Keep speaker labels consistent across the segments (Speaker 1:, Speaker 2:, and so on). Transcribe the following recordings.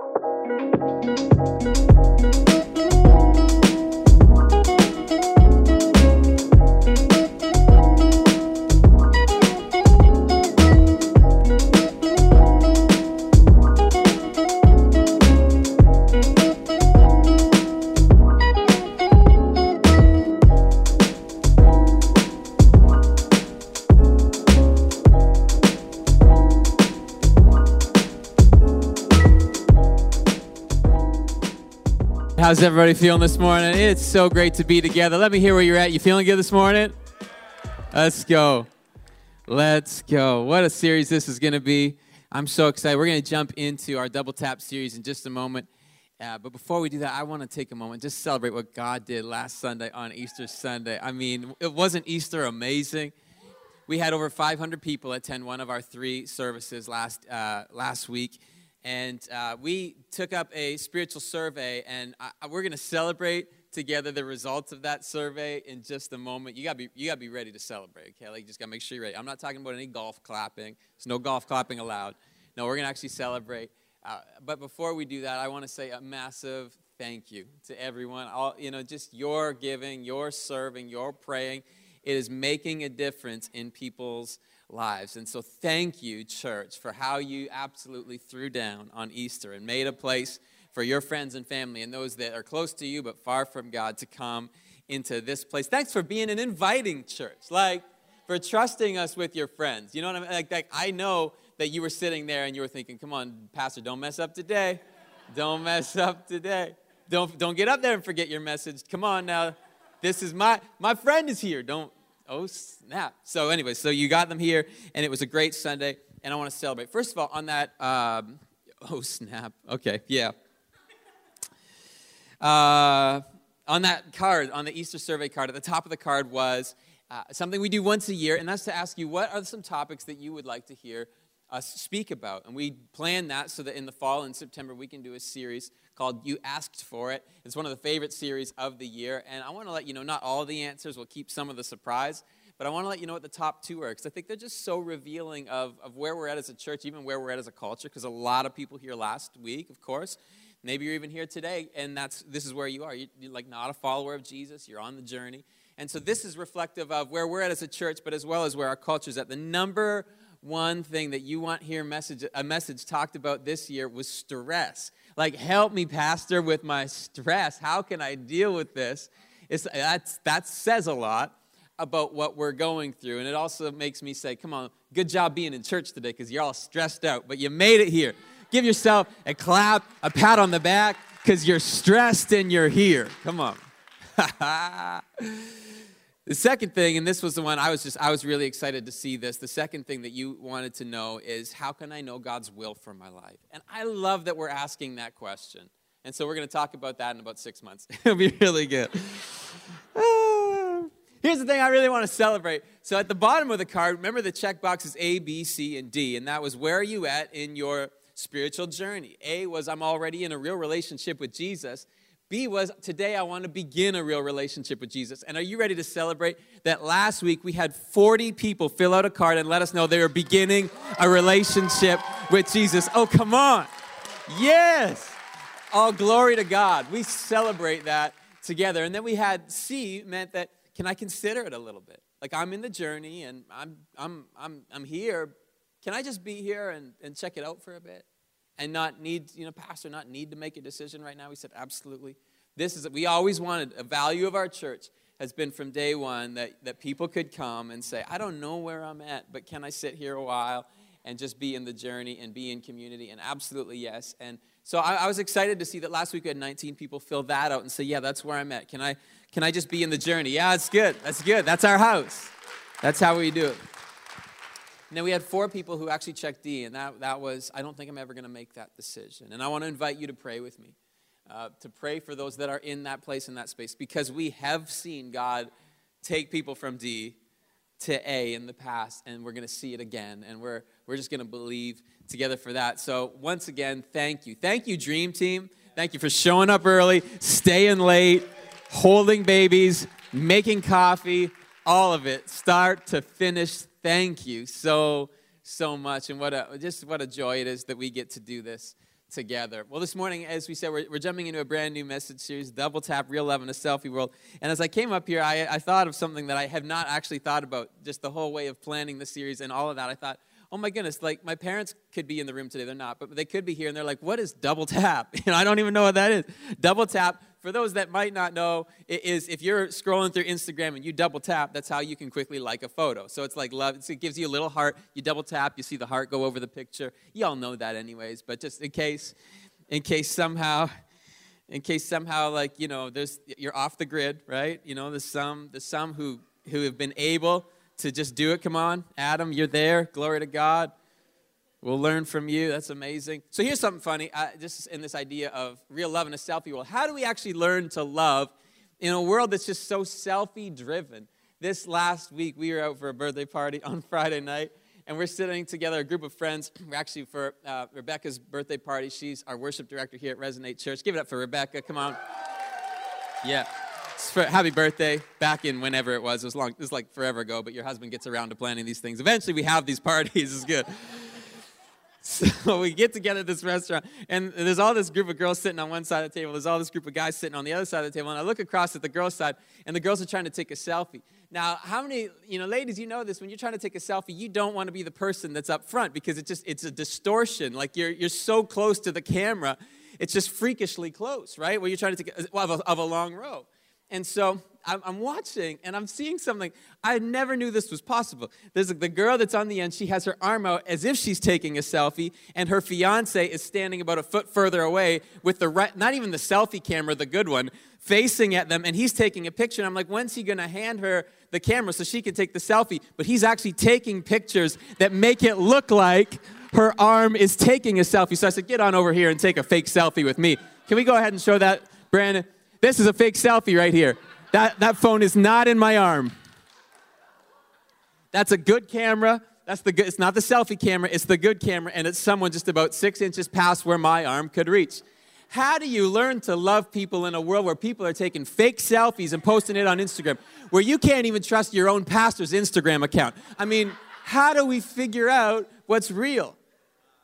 Speaker 1: thank you How's everybody feeling this morning? It's so great to be together. Let me hear where you're at. You feeling good this morning? Let's go. Let's go. What a series this is going to be. I'm so excited. We're going to jump into our double tap series in just a moment. Uh, but before we do that, I want to take a moment just celebrate what God did last Sunday on Easter Sunday. I mean, it wasn't Easter amazing. We had over 500 people attend one of our three services last uh, last week and uh, we took up a spiritual survey, and I, we're going to celebrate together the results of that survey in just a moment. You got to be you got to be ready to celebrate. Okay, like you just got to make sure you're ready. I'm not talking about any golf clapping. There's no golf clapping allowed. No, we're going to actually celebrate. Uh, but before we do that, I want to say a massive thank you to everyone. All you know, just your giving, your serving, your praying. It is making a difference in people's lives. And so, thank you, church, for how you absolutely threw down on Easter and made a place for your friends and family and those that are close to you but far from God to come into this place. Thanks for being an inviting church, like for trusting us with your friends. You know what I mean? Like, like I know that you were sitting there and you were thinking, come on, Pastor, don't mess up today. Don't mess up today. Don't, don't get up there and forget your message. Come on now. This is my, my friend is here. Don't, Oh, snap. So, anyway, so you got them here, and it was a great Sunday, and I want to celebrate. First of all, on that, um, oh, snap. Okay, yeah. Uh, on that card, on the Easter survey card, at the top of the card was uh, something we do once a year, and that's to ask you what are some topics that you would like to hear us speak about. And we plan that so that in the fall in September we can do a series called You Asked For It. It's one of the favorite series of the year. And I want to let you know not all the answers, we'll keep some of the surprise. But I want to let you know what the top two are because I think they're just so revealing of, of where we're at as a church, even where we're at as a culture. Because a lot of people here last week, of course, maybe you're even here today, and that's this is where you are. You're, you're like not a follower of Jesus. You're on the journey, and so this is reflective of where we're at as a church, but as well as where our culture is at. The number one thing that you want here message a message talked about this year was stress. Like, help me, Pastor, with my stress. How can I deal with this? It's, that's, that says a lot about what we're going through. And it also makes me say, come on, good job being in church today because you're all stressed out, but you made it here. Give yourself a clap, a pat on the back because you're stressed and you're here. Come on. The second thing, and this was the one I was just, I was really excited to see this. The second thing that you wanted to know is how can I know God's will for my life? And I love that we're asking that question. And so we're going to talk about that in about six months. It'll be really good. Here's the thing I really want to celebrate. So at the bottom of the card, remember the check boxes A, B, C, and D. And that was where are you at in your spiritual journey? A was I'm already in a real relationship with Jesus. B was today I want to begin a real relationship with Jesus. And are you ready to celebrate that last week we had 40 people fill out a card and let us know they were beginning a relationship with Jesus? Oh, come on. Yes. All glory to God. We celebrate that together. And then we had C meant that can I consider it a little bit? Like I'm in the journey and I'm I'm I'm I'm here. Can I just be here and, and check it out for a bit? And not need, you know, pastor, not need to make a decision right now? He said, absolutely. This is, we always wanted, a value of our church has been from day one that, that people could come and say, I don't know where I'm at, but can I sit here a while and just be in the journey and be in community? And absolutely yes. And so I, I was excited to see that last week we had 19 people fill that out and say, yeah, that's where I'm at. Can I, can I just be in the journey? Yeah, it's good. That's good. That's our house. That's how we do it. And then we had four people who actually checked D, and that, that was, I don't think I'm ever going to make that decision. And I want to invite you to pray with me, uh, to pray for those that are in that place, in that space, because we have seen God take people from D to A in the past, and we're going to see it again. And we're, we're just going to believe together for that. So, once again, thank you. Thank you, Dream Team. Thank you for showing up early, staying late, holding babies, making coffee, all of it, start to finish thank you so, so much. And what a, just what a joy it is that we get to do this together. Well, this morning, as we said, we're, we're, jumping into a brand new message series, Double Tap Real Love in a Selfie World. And as I came up here, I, I thought of something that I have not actually thought about, just the whole way of planning the series and all of that. I thought, oh my goodness, like my parents could be in the room today. They're not, but they could be here and they're like, what is double tap? You know, I don't even know what that is. Double tap, for those that might not know, is if you're scrolling through Instagram and you double tap, that's how you can quickly like a photo. So it's like love, it gives you a little heart. You double tap, you see the heart go over the picture. You all know that anyways, but just in case, in case somehow, in case somehow like, you know, there's you're off the grid, right? You know, there's some there's some who who have been able to just do it. Come on, Adam, you're there. Glory to God. We'll learn from you. That's amazing. So here's something funny. Just in this idea of real love in a selfie world. How do we actually learn to love in a world that's just so selfie driven? This last week, we were out for a birthday party on Friday night, and we're sitting together, a group of friends. We're actually for uh, Rebecca's birthday party. She's our worship director here at Resonate Church. Give it up for Rebecca. Come on. Yeah for, happy birthday back in whenever it was. It was long. It was like forever ago. But your husband gets around to planning these things. Eventually, we have these parties. It's good. So we get together at this restaurant, and there's all this group of girls sitting on one side of the table. There's all this group of guys sitting on the other side of the table. And I look across at the girls' side, and the girls are trying to take a selfie. Now, how many, you know, ladies, you know this, when you're trying to take a selfie, you don't want to be the person that's up front because it just, it's a distortion. Like you're, you're so close to the camera, it's just freakishly close, right? Where you're trying to take, well, of, a, of a long row. And so I'm watching and I'm seeing something. I never knew this was possible. There's the girl that's on the end. She has her arm out as if she's taking a selfie, and her fiance is standing about a foot further away with the right, not even the selfie camera, the good one, facing at them, and he's taking a picture. And I'm like, when's he gonna hand her the camera so she can take the selfie? But he's actually taking pictures that make it look like her arm is taking a selfie. So I said, get on over here and take a fake selfie with me. Can we go ahead and show that, Brandon? This is a fake selfie right here. That, that phone is not in my arm. That's a good camera. That's the good, it's not the selfie camera, it's the good camera, and it's someone just about six inches past where my arm could reach. How do you learn to love people in a world where people are taking fake selfies and posting it on Instagram, where you can't even trust your own pastor's Instagram account? I mean, how do we figure out what's real?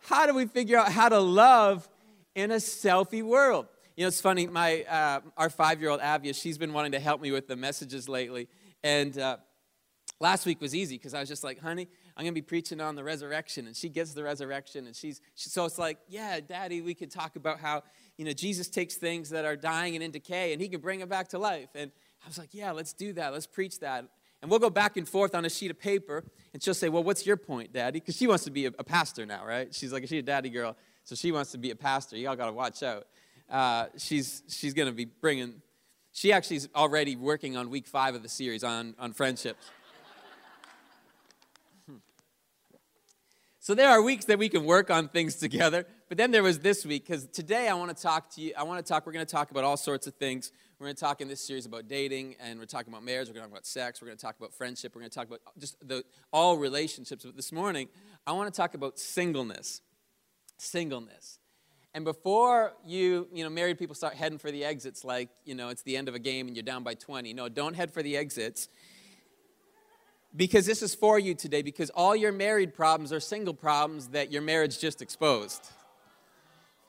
Speaker 1: How do we figure out how to love in a selfie world? You know, it's funny. My uh, our five year old Avia, she's been wanting to help me with the messages lately, and uh, last week was easy because I was just like, "Honey, I'm gonna be preaching on the resurrection," and she gets the resurrection, and she's she, so it's like, "Yeah, Daddy, we could talk about how you know Jesus takes things that are dying and in decay, and He can bring them back to life." And I was like, "Yeah, let's do that. Let's preach that." And we'll go back and forth on a sheet of paper, and she'll say, Well, what's your point, Daddy? Because she wants to be a, a, pastor now, right? She's like, she's a daddy girl, so she wants to be a pastor. Y'all got to watch out uh, she's, she's going to be bringing, she actually is already working on week five of the series on, on friendships. So there are weeks that we can work on things together, but then there was this week because today I want to talk to you. I want to talk. We're going to talk about all sorts of things. We're going to talk in this series about dating, and we're talking about marriage. We're going to talk about sex. We're going to talk about friendship. We're going to talk about just the all relationships. But this morning, I want to talk about singleness. Singleness. And before you, you know, married people start heading for the exits, like, you know, it's the end of a game and you're down by 20. No, don't head for the exits. Because this is for you today, because all your married problems are single problems that your marriage just exposed.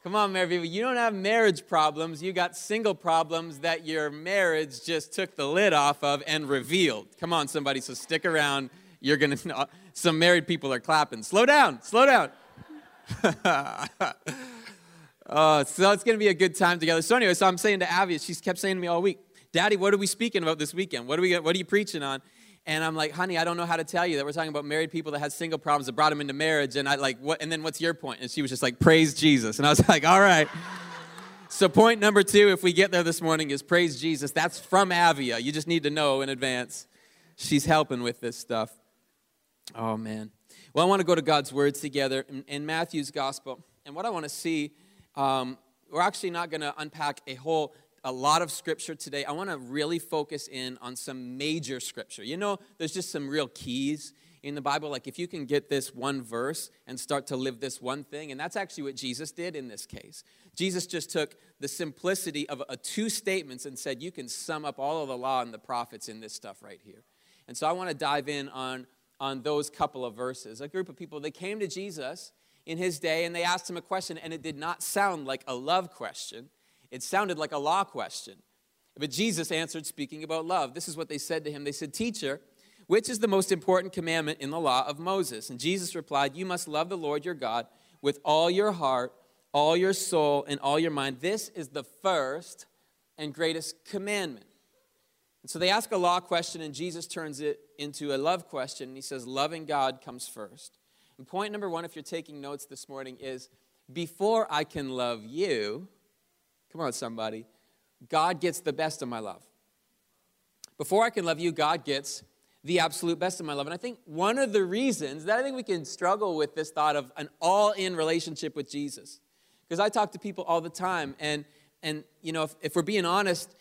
Speaker 1: Come on, married people. You don't have marriage problems. You got single problems that your marriage just took the lid off of and revealed. Come on, somebody. So stick around. You're going to, some married people are clapping. Slow down. Slow down. Uh, so it's going to be a good time together. So anyway, so I'm saying to Avia, she kept saying to me all week, Daddy, what are we speaking about this weekend? What are, we, what are you preaching on? And I'm like, honey, I don't know how to tell you that we're talking about married people that had single problems that brought them into marriage. And I like, what? And then what's your point? And she was just like, praise Jesus. And I was like, all right. so point number two, if we get there this morning, is praise Jesus. That's from Avia. You just need to know in advance. She's helping with this stuff. Oh man. Well, I want to go to God's words together in, in Matthew's gospel. And what I want to see um, we're actually not going to unpack a whole a lot of scripture today. I want to really focus in on some major scripture. You know, there's just some real keys in the Bible. Like if you can get this one verse and start to live this one thing, and that's actually what Jesus did in this case. Jesus just took the simplicity of a, two statements and said, You can sum up all of the law and the prophets in this stuff right here. And so I want to dive in on, on those couple of verses. A group of people, they came to Jesus in his day, and they asked him a question, and it did not sound like a love question. It sounded like a law question. But Jesus answered, speaking about love. This is what they said to him. They said, Teacher, which is the most important commandment in the law of Moses? And Jesus replied, You must love the Lord your God with all your heart, all your soul, and all your mind. This is the first and greatest commandment. And so they ask a law question, and Jesus turns it into a love question. And he says, Loving God comes first. And point number one, if you're taking notes this morning, is before I can love you, come on, somebody, God gets the best of my love. Before I can love you, God gets the absolute best of my love. And I think one of the reasons that I think we can struggle with this thought of an all in relationship with Jesus, because I talk to people all the time, and, and you know, if, if we're being honest,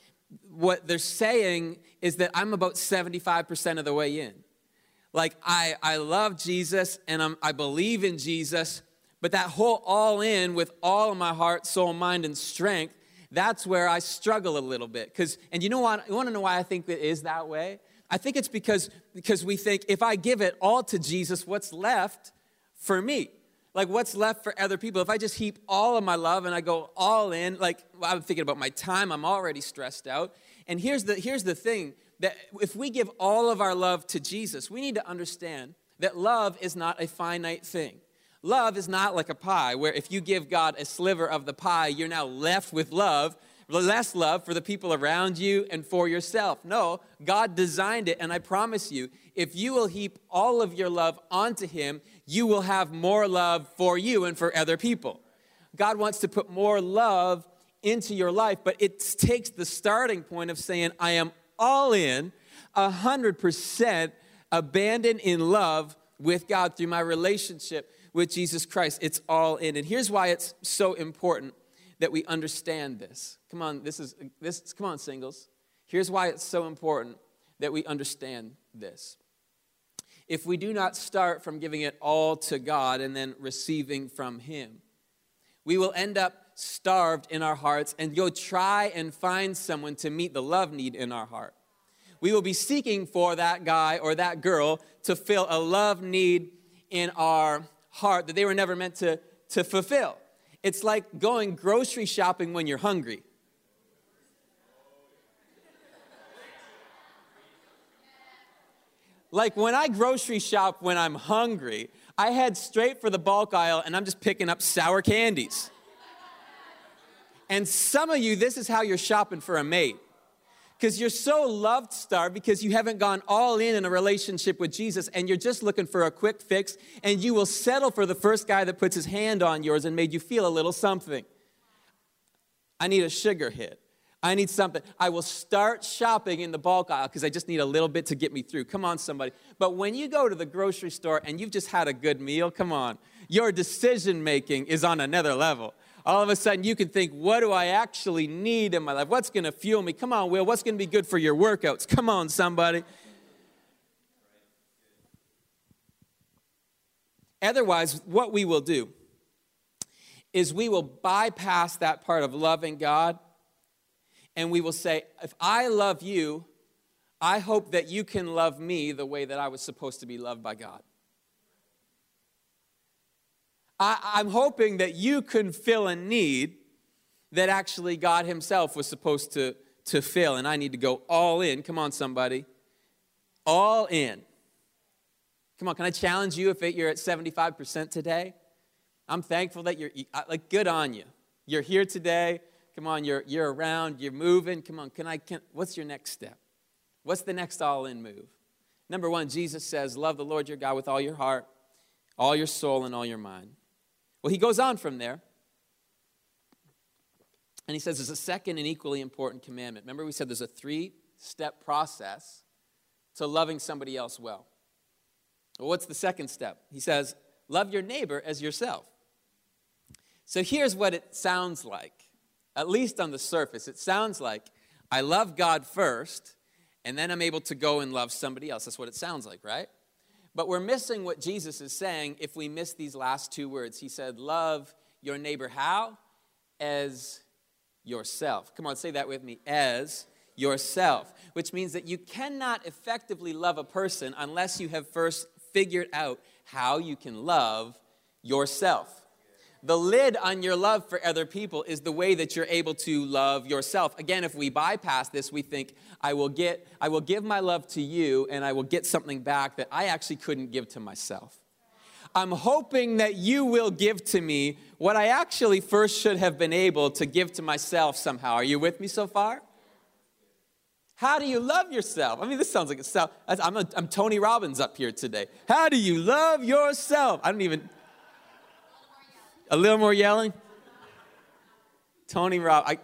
Speaker 1: what they're saying is that I'm about 75% of the way in. Like, I, I love Jesus and I'm, I believe in Jesus, but that whole all in with all of my heart, soul, mind, and strength, that's where I struggle a little bit. Because, and you know what? You want to know why I think it is that way? I think it's because, because we think if I give it all to Jesus, what's left for me? Like, what's left for other people? If I just heap all of my love and I go all in, like, I'm thinking about my time, I'm already stressed out. And here's the, here's the thing that if we give all of our love to Jesus, we need to understand that love is not a finite thing. Love is not like a pie where if you give God a sliver of the pie, you're now left with love, less love for the people around you and for yourself. No, God designed it, and I promise you, if you will heap all of your love onto Him, you will have more love for you and for other people. God wants to put more love into your life, but it takes the starting point of saying, I am all in, 100% abandoned in love with God through my relationship with Jesus Christ. It's all in. And here's why it's so important that we understand this. Come on, this is this come on singles. Here's why it's so important that we understand this. If we do not start from giving it all to God and then receiving from him, we will end up starved in our hearts and go try and find someone to meet the love need in our heart. We will be seeking for that guy or that girl to fill a love need in our heart that they were never meant to, to fulfill. It's like going grocery shopping when you're hungry. Like when I grocery shop when I'm hungry, I head straight for the bulk aisle and I'm just picking up sour candies. And some of you, this is how you're shopping for a mate. Because you're so loved star because you haven't gone all in in a relationship with Jesus and you're just looking for a quick fix and you will settle for the first guy that puts his hand on yours and made you feel a little something. I need a sugar hit. I need something. I will start shopping in the bulk aisle because I just need a little bit to get me through. Come on, somebody. But when you go to the grocery store and you've just had a good meal, come on, your decision making is on another level all of a sudden you can think, what do I actually need in my life? What's going to fuel me? Come on, Will. What's going to be good for your workouts? Come on, somebody. Otherwise, what we will do is we will bypass that part of loving God and we will say, if I love you, I hope that you can love me the way that I was supposed to be loved by God. I, am hoping that you can fill a need that actually God Himself was supposed to, to fill, and I need to go all in. Come on, somebody. All in. Come on, can I challenge you if you're at 75% today? I'm thankful that you're, like, good on you. You're here today. Come on, you're, you're around, you're moving. Come on, can I, can, what's your next step? What's the next all in move? Number one, Jesus says, Love the Lord your God with all your heart, all your soul, and all your mind. Well, he goes on from there. And he says there's a second and equally important commandment. Remember, we said there's a three step process to loving somebody else well. Well, what's the second step? He says, love your neighbor as yourself. So here's what it sounds like, at least on the surface. It sounds like I love God first, and then I'm able to go and love somebody else. That's what it sounds like, right? But we're missing what Jesus is saying if we miss these last two words. He said, Love your neighbor how? As yourself. Come on, say that with me. As yourself. Which means that you cannot effectively love a person unless you have first figured out how you can love yourself. The lid on your love for other people is the way that you're able to love yourself. Again, if we bypass this, we think, I will get, I will give my love to you and I will get something back that I actually couldn't give to myself. I'm hoping that you will give to me what I actually first should have been able to give to myself somehow. Are you with me so far? How do you love yourself? I mean, this sounds like a self. I'm, a, I'm Tony Robbins up here today. How do you love yourself? I don't even. A little more yelling? Tony Rob. I,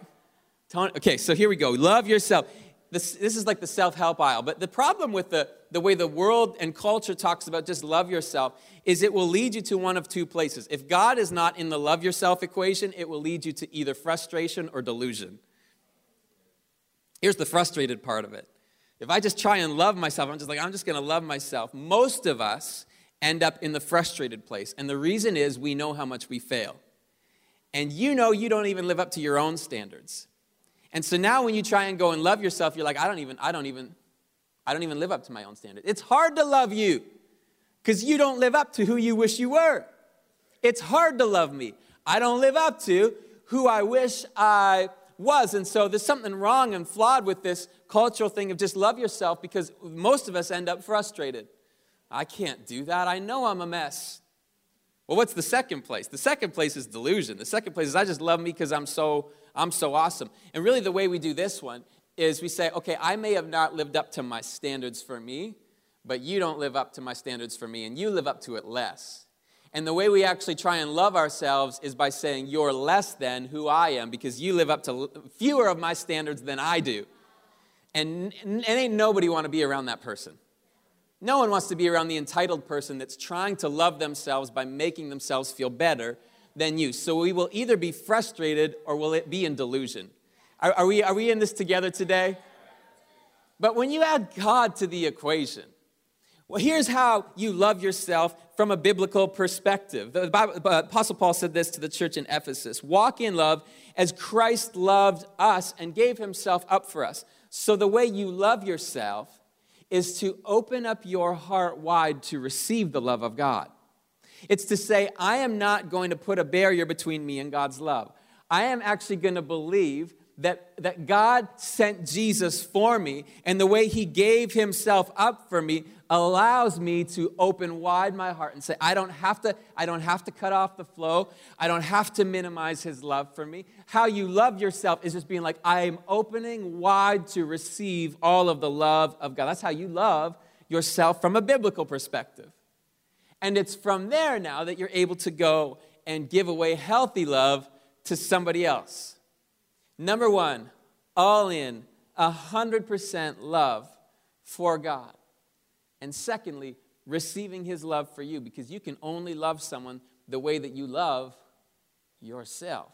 Speaker 1: Tony, okay, so here we go. Love yourself. This, this is like the self help aisle. But the problem with the, the way the world and culture talks about just love yourself is it will lead you to one of two places. If God is not in the love yourself equation, it will lead you to either frustration or delusion. Here's the frustrated part of it. If I just try and love myself, I'm just like, I'm just going to love myself. Most of us end up in the frustrated place. And the reason is we know how much we fail. And you know you don't even live up to your own standards. And so now when you try and go and love yourself, you're like, I don't even, I don't even, I don't even live up to my own standards. It's hard to love you because you don't live up to who you wish you were. It's hard to love me. I don't live up to who I wish I was. And so there's something wrong and flawed with this cultural thing of just love yourself because most of us end up frustrated. I can't do that. I know I'm a mess. Well, what's the second place? The second place is delusion. The second place is I just love me because I'm so I'm so awesome. And really the way we do this one is we say, okay, I may have not lived up to my standards for me, but you don't live up to my standards for me, and you live up to it less. And the way we actually try and love ourselves is by saying, You're less than who I am because you live up to fewer of my standards than I do. And, and ain't nobody want to be around that person. No one wants to be around the entitled person that's trying to love themselves by making themselves feel better than you. So we will either be frustrated or will it be in delusion. Are, are, we, are we in this together today? But when you add God to the equation, well, here's how you love yourself from a biblical perspective. The Bible, uh, Apostle Paul said this to the church in Ephesus Walk in love as Christ loved us and gave himself up for us. So, the way you love yourself is to open up your heart wide to receive the love of God. It's to say, I am not going to put a barrier between me and God's love. I am actually going to believe that, that God sent Jesus for me, and the way He gave Himself up for me allows me to open wide my heart and say, I don't have to, I don't have to cut off the flow. I don't have to minimize His love for me. How you love yourself is just being like, I am opening wide to receive all of the love of God. That's how you love yourself from a biblical perspective. And it's from there now that you're able to go and give away healthy love to somebody else. Number one, all in, 100% love for God. And secondly, receiving his love for you because you can only love someone the way that you love yourself.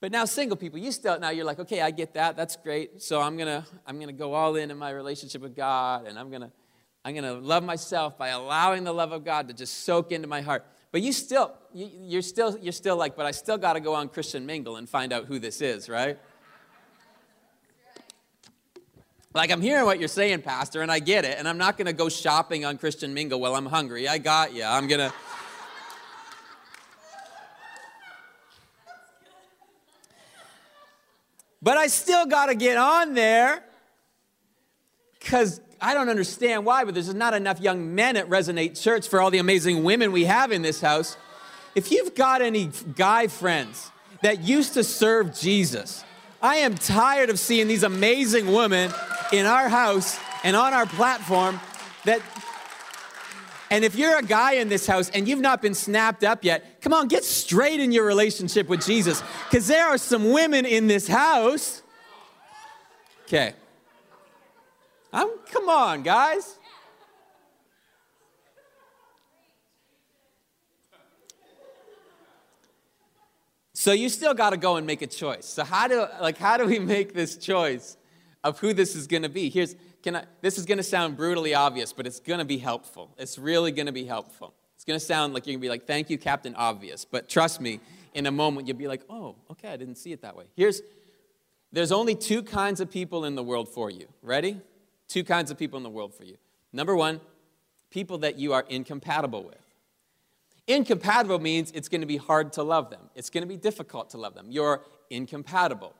Speaker 1: But now single people, you still now you're like, okay, I get that. That's great. So I'm going to I'm going to go all in in my relationship with God and I'm going to I'm going to love myself by allowing the love of God to just soak into my heart. But you still, you, are still, you're still like, but I still got to go on Christian Mingle and find out who this is, right? Like, I'm hearing what you're saying, Pastor, and I get it. And I'm not going to go shopping on Christian Mingle while I'm hungry. I got you. I'm to. But I still got to get on there because I don't understand why, but there's not enough young men at Resonate Church for all the amazing women we have in this house. If you've got any guy friends that used to serve Jesus, I am tired of seeing these amazing women in our house and on our platform that and if you're a guy in this house and you've not been snapped up yet, come on, get straight in your relationship with Jesus because there are some women in this house. Okay. I'm, come on, guys. So you still got to go and make a choice. So how do like how do we make this choice of who this is going to be? Here's can I this is going to sound brutally obvious, but it's going to be helpful. It's really going to be helpful. It's going to sound like you're going to be like, "Thank you, Captain Obvious." But trust me, in a moment you'll be like, "Oh, okay, I didn't see it that way." Here's there's only two kinds of people in the world for you. Ready? Two kinds of people in the world for you. Number one, people that you are incompatible with. Incompatible means it's going to be hard to love them. It's going to be difficult to love them. You're incompatible.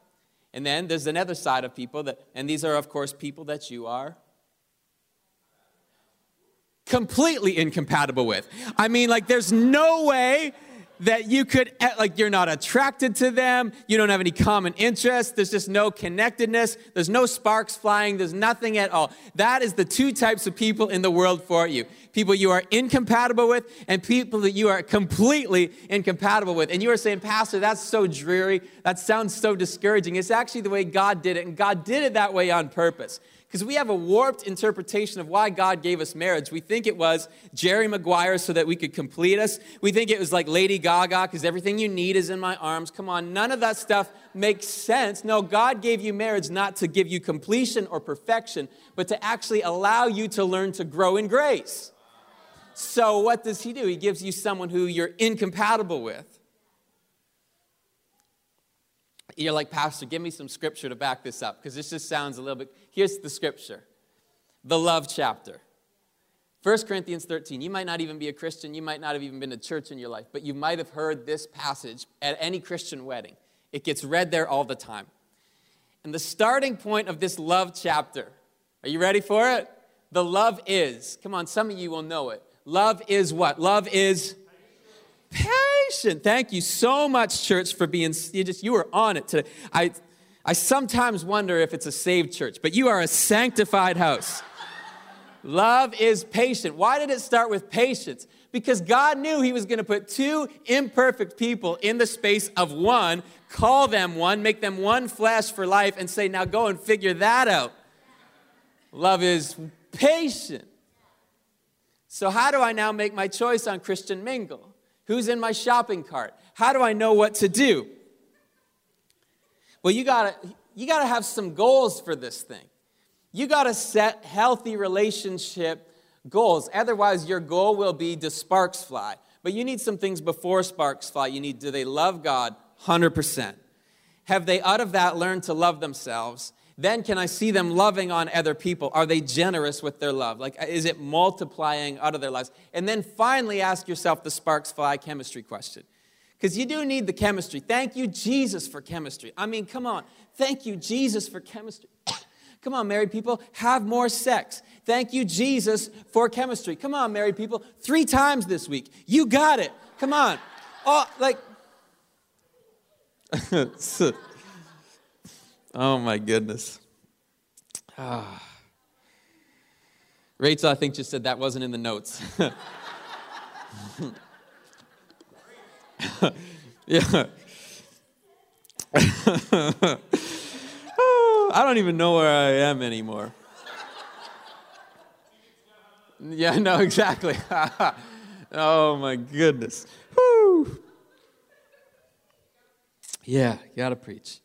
Speaker 1: And then there's another side of people that, and these are, of course, people that you are completely incompatible with. I mean, like, there's no way that you could, eh, like, you're not attracted to them, you don't have any common interests, there's just no connectedness, there's no sparks flying, there's nothing at all. That is the two types of people in the world for you people you are incompatible with, and people that you are completely incompatible with. And you are saying, Pastor, that's so dreary, that sounds so discouraging. It's actually the way God did it, and God did it that way on purpose because we have a warped interpretation of why God gave us marriage. We think it was Jerry Maguire so that we could complete us. We think it was like Lady Gaga because everything you need is in my arms. Come on, none of that stuff makes sense. No, God gave you marriage not to give you completion or perfection, but to actually allow you to learn to grow in grace. So, what does He do? He gives you someone who you're incompatible with. You're like, Pastor, give me some scripture to back this up because this just sounds a little bit. Here's the scripture the love chapter. 1 Corinthians 13. You might not even be a Christian. You might not have even been to church in your life, but you might have heard this passage at any Christian wedding. It gets read there all the time. And the starting point of this love chapter, are you ready for it? The love is, come on, some of you will know it. Love is what? Love is patient. Thank you so much, church, for being you just you were on it today. I I sometimes wonder if it's a saved church, but you are a sanctified house. Love is patient. Why did it start with patience? Because God knew He was going to put two imperfect people in the space of one, call them one, make them one flesh for life, and say, now go and figure that out. Love is patient. So, how do I now make my choice on Christian Mingle? Who's in my shopping cart? How do I know what to do? Well, you gotta, you gotta have some goals for this thing. You gotta set healthy relationship goals. Otherwise, your goal will be do sparks fly? But you need some things before sparks fly. You need do they love God? 100%. Have they, out of that, learned to love themselves? Then can I see them loving on other people? Are they generous with their love? Like, is it multiplying out of their lives? And then finally ask yourself the sparks fly chemistry question. Because you do need the chemistry. Thank you, Jesus, for chemistry. I mean, come on. Thank you, Jesus, for chemistry. come on, married people, have more sex. Thank you, Jesus, for chemistry. Come on, married people, three times this week. You got it. Come on. Oh, like, Oh my goodness. Ah. Rachel, I think, just said that wasn't in the notes. yeah. I don't even know where I am anymore. Yeah, no, exactly. oh my goodness. Whew. Yeah, gotta preach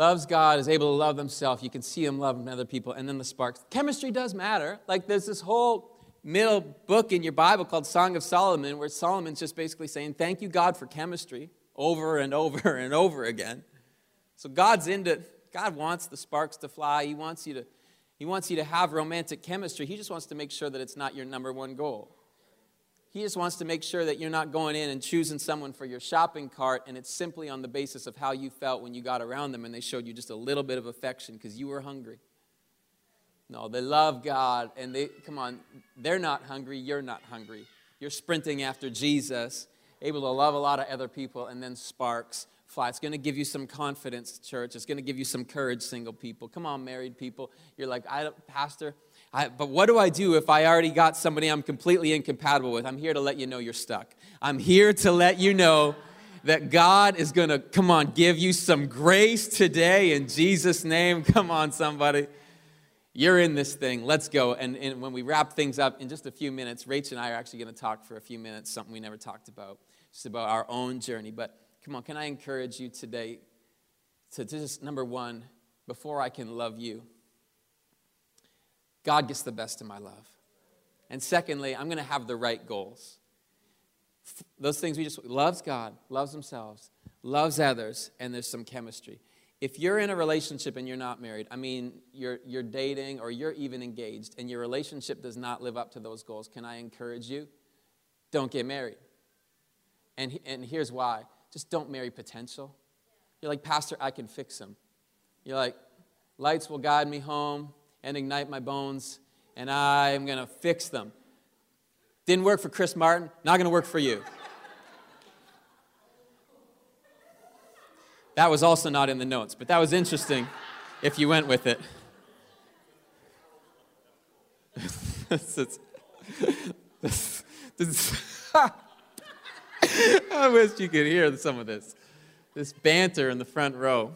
Speaker 1: loves God, is able to love himself. You can see him loving other people, and then the sparks. Chemistry does matter. Like there's this whole middle book in your Bible called Song of Solomon, where Solomon's just basically saying, Thank you, God, for chemistry over and over and over again. So God's into, God wants the sparks to fly. He wants you to, he wants you to have romantic chemistry. He just wants to make sure that it's not your number one goal. He just wants to make sure that you're not going in and choosing someone for your shopping cart and it's simply on the basis of how you felt when you got around them and they showed you just a little bit of affection because you were hungry. No, they love God and they, come on, they're not hungry, you're not hungry. You're sprinting after Jesus, able to love a lot of other people, and then sparks fly. It's going to give you some confidence, church. It's going to give you some courage, single people. Come on, married people. You're like, I, Pastor, I, but what do I do if I already got somebody I'm completely incompatible with? I'm here to let you know you're stuck. I'm here to let you know that God is going to, come on, give you some grace today in Jesus' name. Come on, somebody. You're in this thing. Let's go. And, and when we wrap things up in just a few minutes, Rach and I are actually going to talk for a few minutes, something we never talked about, just about our own journey. But come on, can I encourage you today to just, number one, before I can love you, God gets the best of my love. And secondly, I'm going to have the right goals. Those things we just loves God, loves themselves, loves others, and there's some chemistry. If you're in a relationship and you're not married, I mean, you're, you're dating or you're even engaged, and your relationship does not live up to those goals, can I encourage you? don't get married. And, and here's why just don't marry potential. You're like, Pastor, I can fix them. You're like, lights will guide me home and ignite my bones, and I am going to fix them. Didn't work for Chris Martin, not going to work for you. That was also not in the notes, but that was interesting if you went with it. I wish you could hear some of this. This banter in the front row.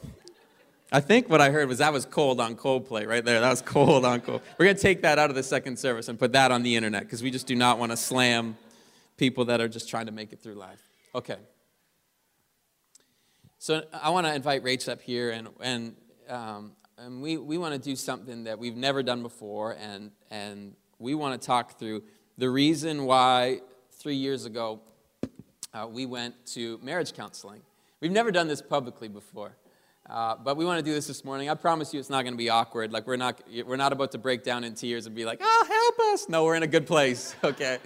Speaker 1: I think what I heard was that was cold on Coldplay right there. That was cold on cold. We're going to take that out of the second service and put that on the internet because we just do not want to slam people that are just trying to make it through life. Okay. So I want to invite Rach up here, and, and, um, and we, we want to do something that we've never done before, and, and we want to talk through the reason why three years ago uh, we went to marriage counseling. We've never done this publicly before. Uh, but we want to do this this morning. I promise you it's not going to be awkward. Like, we're not, we're not about to break down in tears and be like, oh, help us. No, we're in a good place, okay?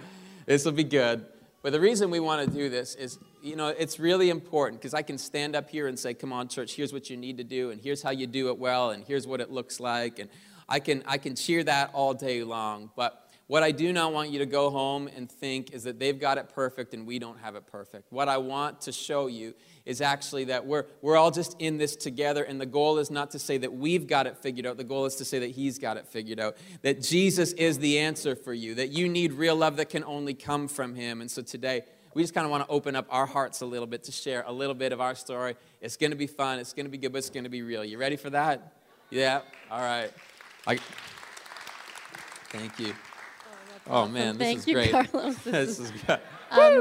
Speaker 1: This will be good. But the reason we want to do this is, you know, it's really important because I can stand up here and say, come on, church, here's what you need to do, and here's how you do it well, and here's what it looks like. And I can, I can cheer that all day long. But what I do not want you to go home and think is that they've got it perfect and we don't have it perfect. What I want to show you is actually that we're, we're all just in this together, and the goal is not to say that we've got it figured out. The goal is to say that He's got it figured out, that Jesus is the answer for you, that you need real love that can only come from Him. And so today, we just kind of want to open up our hearts a little bit to share a little bit of our story. It's going to be fun, it's going to be good, but it's going to be real. You ready for that? Yeah? All right. I, thank you. Oh, oh man, this
Speaker 2: Thank
Speaker 1: is
Speaker 2: you,
Speaker 1: great.
Speaker 2: Carlos. This,
Speaker 1: This
Speaker 2: is
Speaker 1: is good.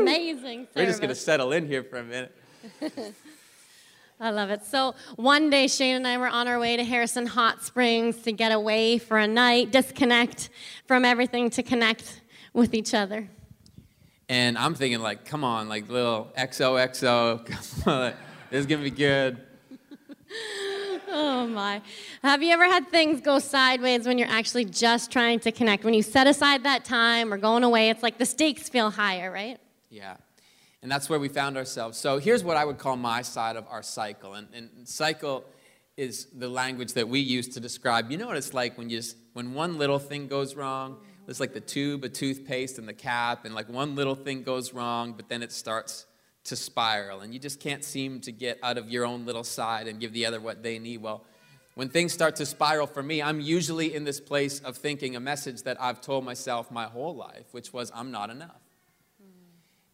Speaker 2: amazing.
Speaker 1: We're just going to settle in here for a minute.
Speaker 2: I love it. So one day, Shane and I were on our way to Harrison Hot Springs to get away for a night, disconnect from everything to connect with each other.
Speaker 1: And I'm thinking, like, come on, like little XOXO. Come on, this is to be good.
Speaker 2: Oh my. Have you ever had things go sideways when you're actually just trying to connect? When you set aside that time or going away, it's like the stakes feel higher, right?
Speaker 1: Yeah. And that's where we found ourselves. So here's what I would call my side of our cycle. And, and cycle is the language that we use to describe. You know what it's like when you just, when one little thing goes wrong. It's like the tube of toothpaste and the cap, and like one little thing goes wrong, but then it starts to spiral, and you just can't seem to get out of your own little side and give the other what they need. Well, when things start to spiral for me, I'm usually in this place of thinking a message that I've told myself my whole life, which was, I'm not enough.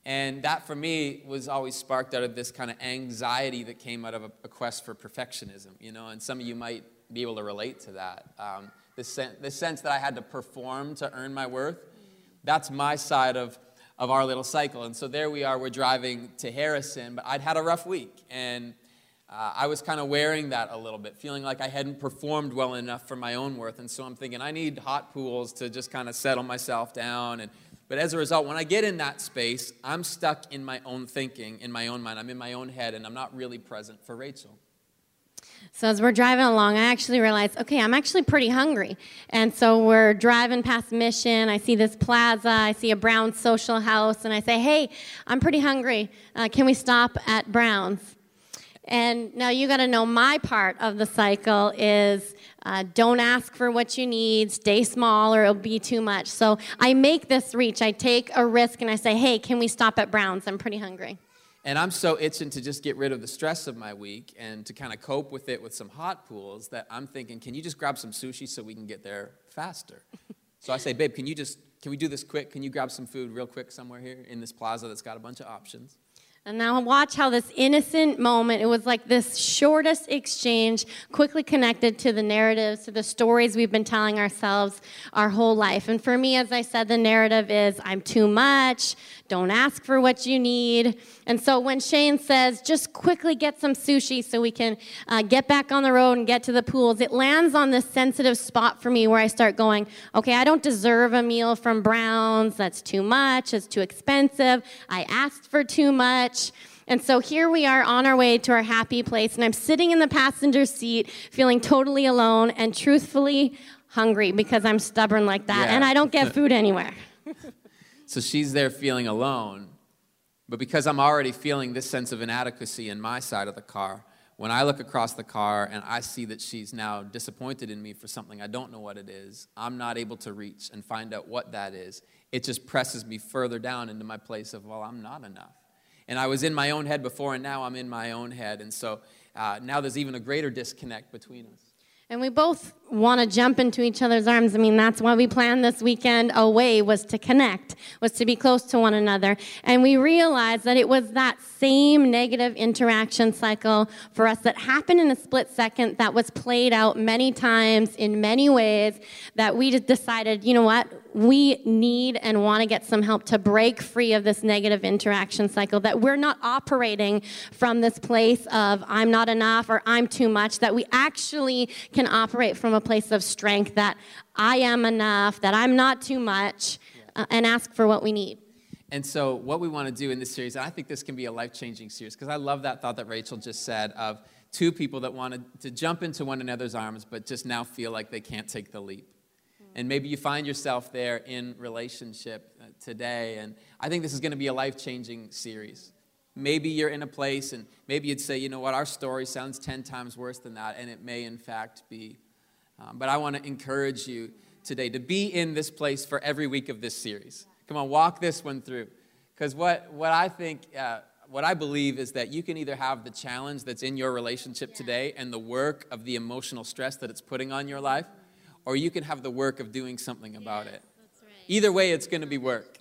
Speaker 1: And that for me was always sparked out of this kind of anxiety that came out of a, a quest for perfectionism, you know, and some of you might be able to relate to that. Um, the, sen- the sense that I had to perform to earn my worth, that's my side of, of our little cycle. And so there we are, we're driving to Harrison, but I'd had a rough week. And uh, I was kind of wearing that a little bit, feeling like I hadn't performed well enough for my own worth. And so I'm thinking, I need hot pools to just kind of settle myself down. And, but as a result, when I get in that space, I'm stuck in my own thinking, in my own mind. I'm in my own head, and I'm not really present for Rachel.
Speaker 2: So as we're driving along, I actually realized, okay, I'm actually pretty hungry. And so we're driving past Mission. I see this plaza. I see a Brown social house. And I say, hey, I'm pretty hungry. Uh, can we stop at Brown's? And now you got to know my part of the cycle is uh, don't ask for what you need, stay small, or it'll be too much. So I make this reach. I take a risk and I say, hey, can we stop at Brown's? I'm pretty hungry.
Speaker 1: And I'm so itching to just get rid of the stress of my week and to kind of cope with it with some hot pools that I'm thinking, can you just grab some sushi so we can get there faster? so I say, babe, can you just, can we do this quick? Can you grab some food real quick somewhere here in this plaza that's got a bunch of options?
Speaker 2: And now watch how this innocent moment, it was like this shortest exchange, quickly connected to the narratives, to the stories we've been telling ourselves our whole life. And for me, as I said, the narrative is I'm too much, don't ask for what you need. And so when Shane says, just quickly get some sushi so we can uh, get back on the road and get to the pools, it lands on this sensitive spot for me where I start going, okay, I don't deserve a meal from Brown's. That's too much. It's too expensive. I asked for too much. And so here we are on our way to our happy place, and I'm sitting in the passenger seat feeling totally alone and truthfully hungry because I'm stubborn like that,
Speaker 1: Yeah.
Speaker 2: and I don't get food anywhere.
Speaker 1: So she's there feeling alone. But because I'm already feeling this sense of inadequacy in my side of the car, when I look across the car and I see that she's now disappointed in me for something I don't know what it is, I'm not able to reach and find out what that is. It just presses me further down into my place of, well, I'm not enough. And I was in my own head before, and now I'm in my own head. And so uh, now there's even a greater disconnect between us.
Speaker 2: And we both want to jump into each other's arms. I mean, that's why we planned this weekend away was to connect, was to be close to one another. And we realized that it was that same negative interaction cycle for us that happened in a split second that was played out many times in many ways that we just decided, you know what? We need and want to get some help to break free of this negative interaction cycle, that we're not operating from this place of I'm not enough or I'm too much, that we actually can operate from a place of strength that I am enough, that I'm not too much, uh, and ask for what we need.
Speaker 1: And so, what we want to do in this series, and I think this can be a life changing series, because I love that thought that Rachel just said of two people that wanted to jump into one another's arms, but just now feel like they can't take the leap. And maybe you find yourself there in relationship uh, today, and I think this is going to be a life changing series. Maybe you're in a place, and maybe you'd say, you know what, our story sounds 10 times worse than that, and it may in fact be. Um, but I want to encourage you today to be in this place for every week of this series. Come on, walk this one through. Because what, what I think, uh, what I believe is that you can either have the challenge that's in your relationship today and the work of the emotional stress that it's putting on your life, or you can have the work of doing something about it. Either way, it's going to be work.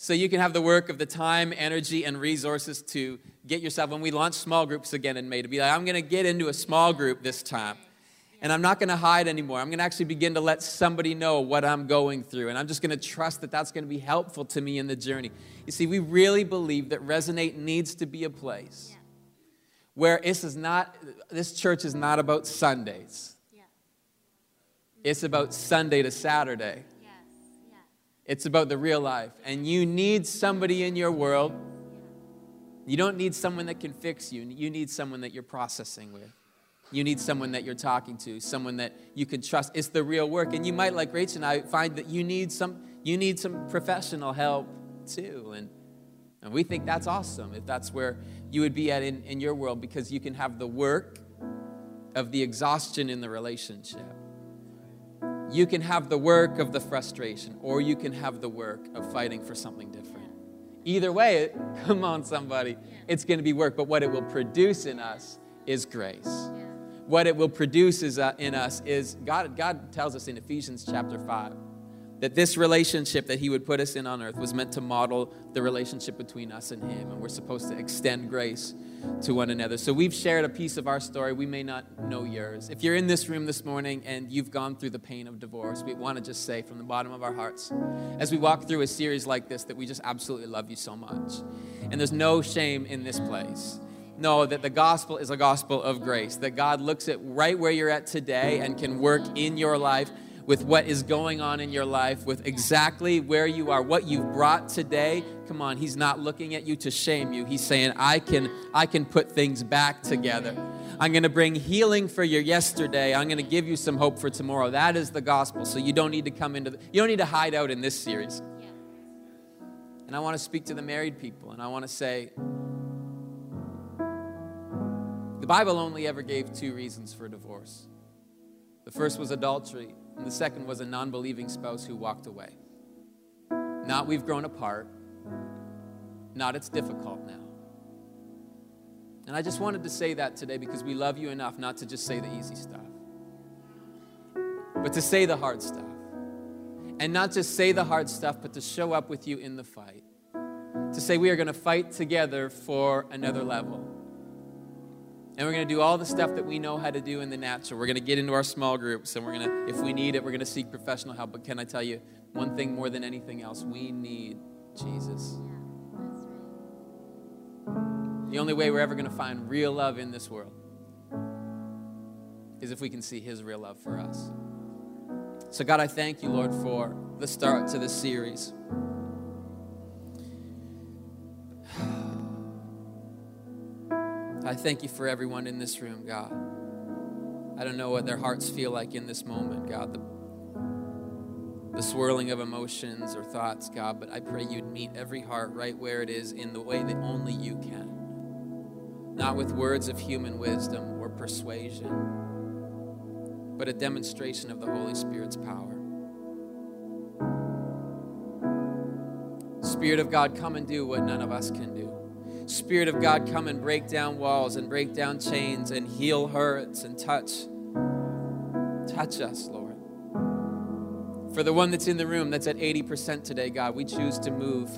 Speaker 1: So you can have the work of the time, energy, and resources to get yourself, when we launch small groups again in May, to be like, I'm going to get into a small group this time and I'm not going to hide anymore. I'm going to actually begin to let somebody know what I'm going through. And I'm just going to trust that that's going to be helpful to me in the journey. You see, we really believe that Resonate needs to be a place yeah. where this is not, this church is not about Sundays. It's about Sunday to Saturday. Yes. Yeah. It's about the real life. And you need somebody in your world. You don't need someone that can fix you, you need someone that you're processing with. You need someone that you're talking to, someone that you can trust. It's the real work. And you might, like Rachel and I, find that you need some, you need some professional help too. And, and we think that's awesome if that's where you would be at in, in your world because you can have the work of the exhaustion in the relationship. You can have the work of the frustration, or you can have the work of fighting for something different. Either way, come on, somebody, it's going to be work, but what it will produce in us is grace. What it will produce uh, in us is God, God tells us in Ephesians chapter 5 that this relationship that He would put us in on earth was meant to model the relationship between us and Him. And we're supposed to extend grace to one another. So we've shared a piece of our story. We may not know yours. If you're in this room this morning and you've gone through the pain of divorce, we want to just say from the bottom of our hearts, as we walk through a series like this, that we just absolutely love you so much. And there's no shame in this place know that the gospel is a gospel of grace, that God looks at right where you're at today and can work in your life with what is going on in your life, with exactly where you are, what you've brought today. Come on, he's not looking at you to shame you. He's saying, I can, I can put things back together. I'm going to bring healing for your yesterday. I'm going to give you some hope for tomorrow. That is the gospel. So you don't need to come into the, you don't need to hide out in this series. And I want to speak to the married people and I want to say, the Bible only ever gave two reasons for divorce. The first was adultery, and the second was a non believing spouse who walked away. Not we've grown apart, not it's difficult now. And I just wanted to say that today because we love you enough not to just say the easy stuff, but to say the hard stuff. And not just say the hard stuff, but to show up with you in the fight. To say we are going to fight together for another level and we're going to do all the stuff that we know how to do in the natural. We're going to get into our small groups, and we're going to, if we need it, we're going to seek professional help. But can I tell you one thing more than anything else? We need Jesus. The only way we're ever going to find real love in this world is if we can see His real love for us. So, God, I thank you, Lord, for the start to this series. I thank you for everyone in this room, God. I don't know what their hearts feel like in this moment, God. The, the swirling of emotions or thoughts, God, but I pray you'd meet every heart right where it is in the way that only you can. Not with words of human wisdom or persuasion, but a demonstration of the Holy Spirit's power. Spirit of God, come and do what none of us can do. Spirit of God, come and break down walls and break down chains and heal hurts and touch. Touch us, Lord. For the one that's in the room that's at 80% today, God, we choose to move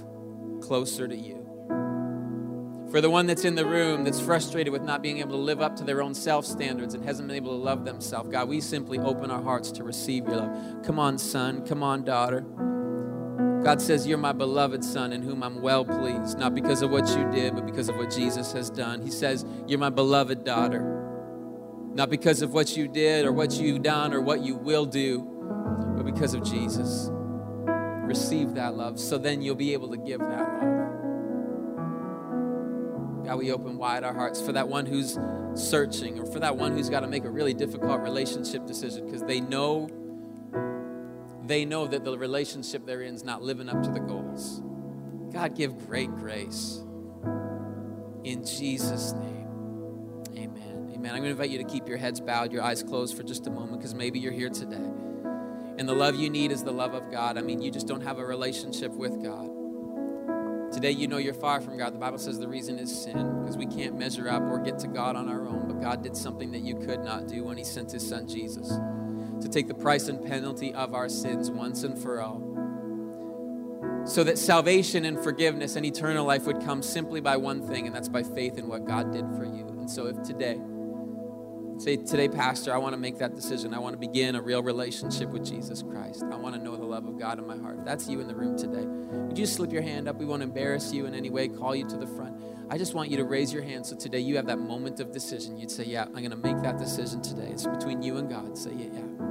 Speaker 1: closer to you. For the one that's in the room that's frustrated with not being able to live up to their own self standards and hasn't been able to love themselves, God, we simply open our hearts to receive your love. Come on, son. Come on, daughter. God says, You're my beloved son in whom I'm well pleased, not because of what you did, but because of what Jesus has done. He says, You're my beloved daughter, not because of what you did or what you've done or what you will do, but because of Jesus. Receive that love so then you'll be able to give that love. God, we open wide our hearts for that one who's searching or for that one who's got to make a really difficult relationship decision because they know they know that the relationship they're in is not living up to the goals. God, give great grace. In Jesus' name, amen. Amen. I'm going to invite you to keep your heads bowed, your eyes closed for just a moment because maybe you're here today. And the love you need is the love of God. I mean, you just don't have a relationship with God. Today, you know you're far from God. The Bible says the reason is sin because we can't measure up or get to God on our own. But God did something that you could not do when He sent His Son Jesus to take the price and penalty of our sins once and for all. So that salvation and forgiveness and eternal life would come simply by one thing, and that's by faith in what God did for you. And so, if today, say, Today, Pastor, I want to make that decision. I want to begin a real relationship with Jesus Christ. I want to know the love of God in my heart. If that's you in the room today. Would you slip your hand up? We won't embarrass you in any way, call you to the front. I just want you to raise your hand so today you have that moment of decision. You'd say, Yeah, I'm going to make that decision today. It's between you and God. Say, Yeah, yeah.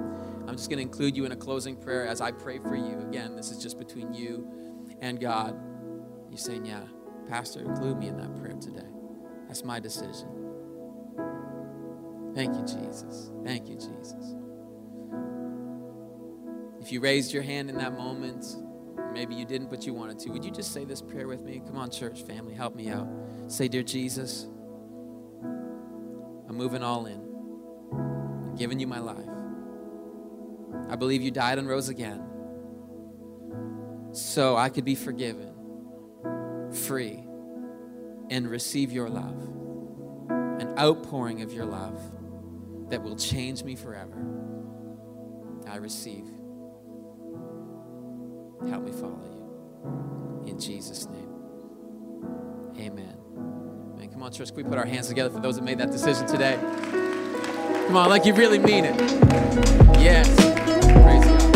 Speaker 1: I'm just going to include you in a closing prayer as I pray for you. Again, this is just between you and God. You're saying, Yeah, Pastor, include me in that prayer today. That's my decision. Thank you, Jesus. Thank you, Jesus. If you raised your hand in that moment, maybe you didn't, but you wanted to, would you just say this prayer with me? Come on, church family, help me out. Say, Dear Jesus, I'm moving all in. I'm giving you my life. I believe you died and rose again so I could be forgiven, free, and receive your love, an outpouring of your love that will change me forever. I receive. Help me follow you. In Jesus' name. Amen. Amen. Come on, church. We put our hands together for those that made that decision today? Come on, like you really mean it. Yes.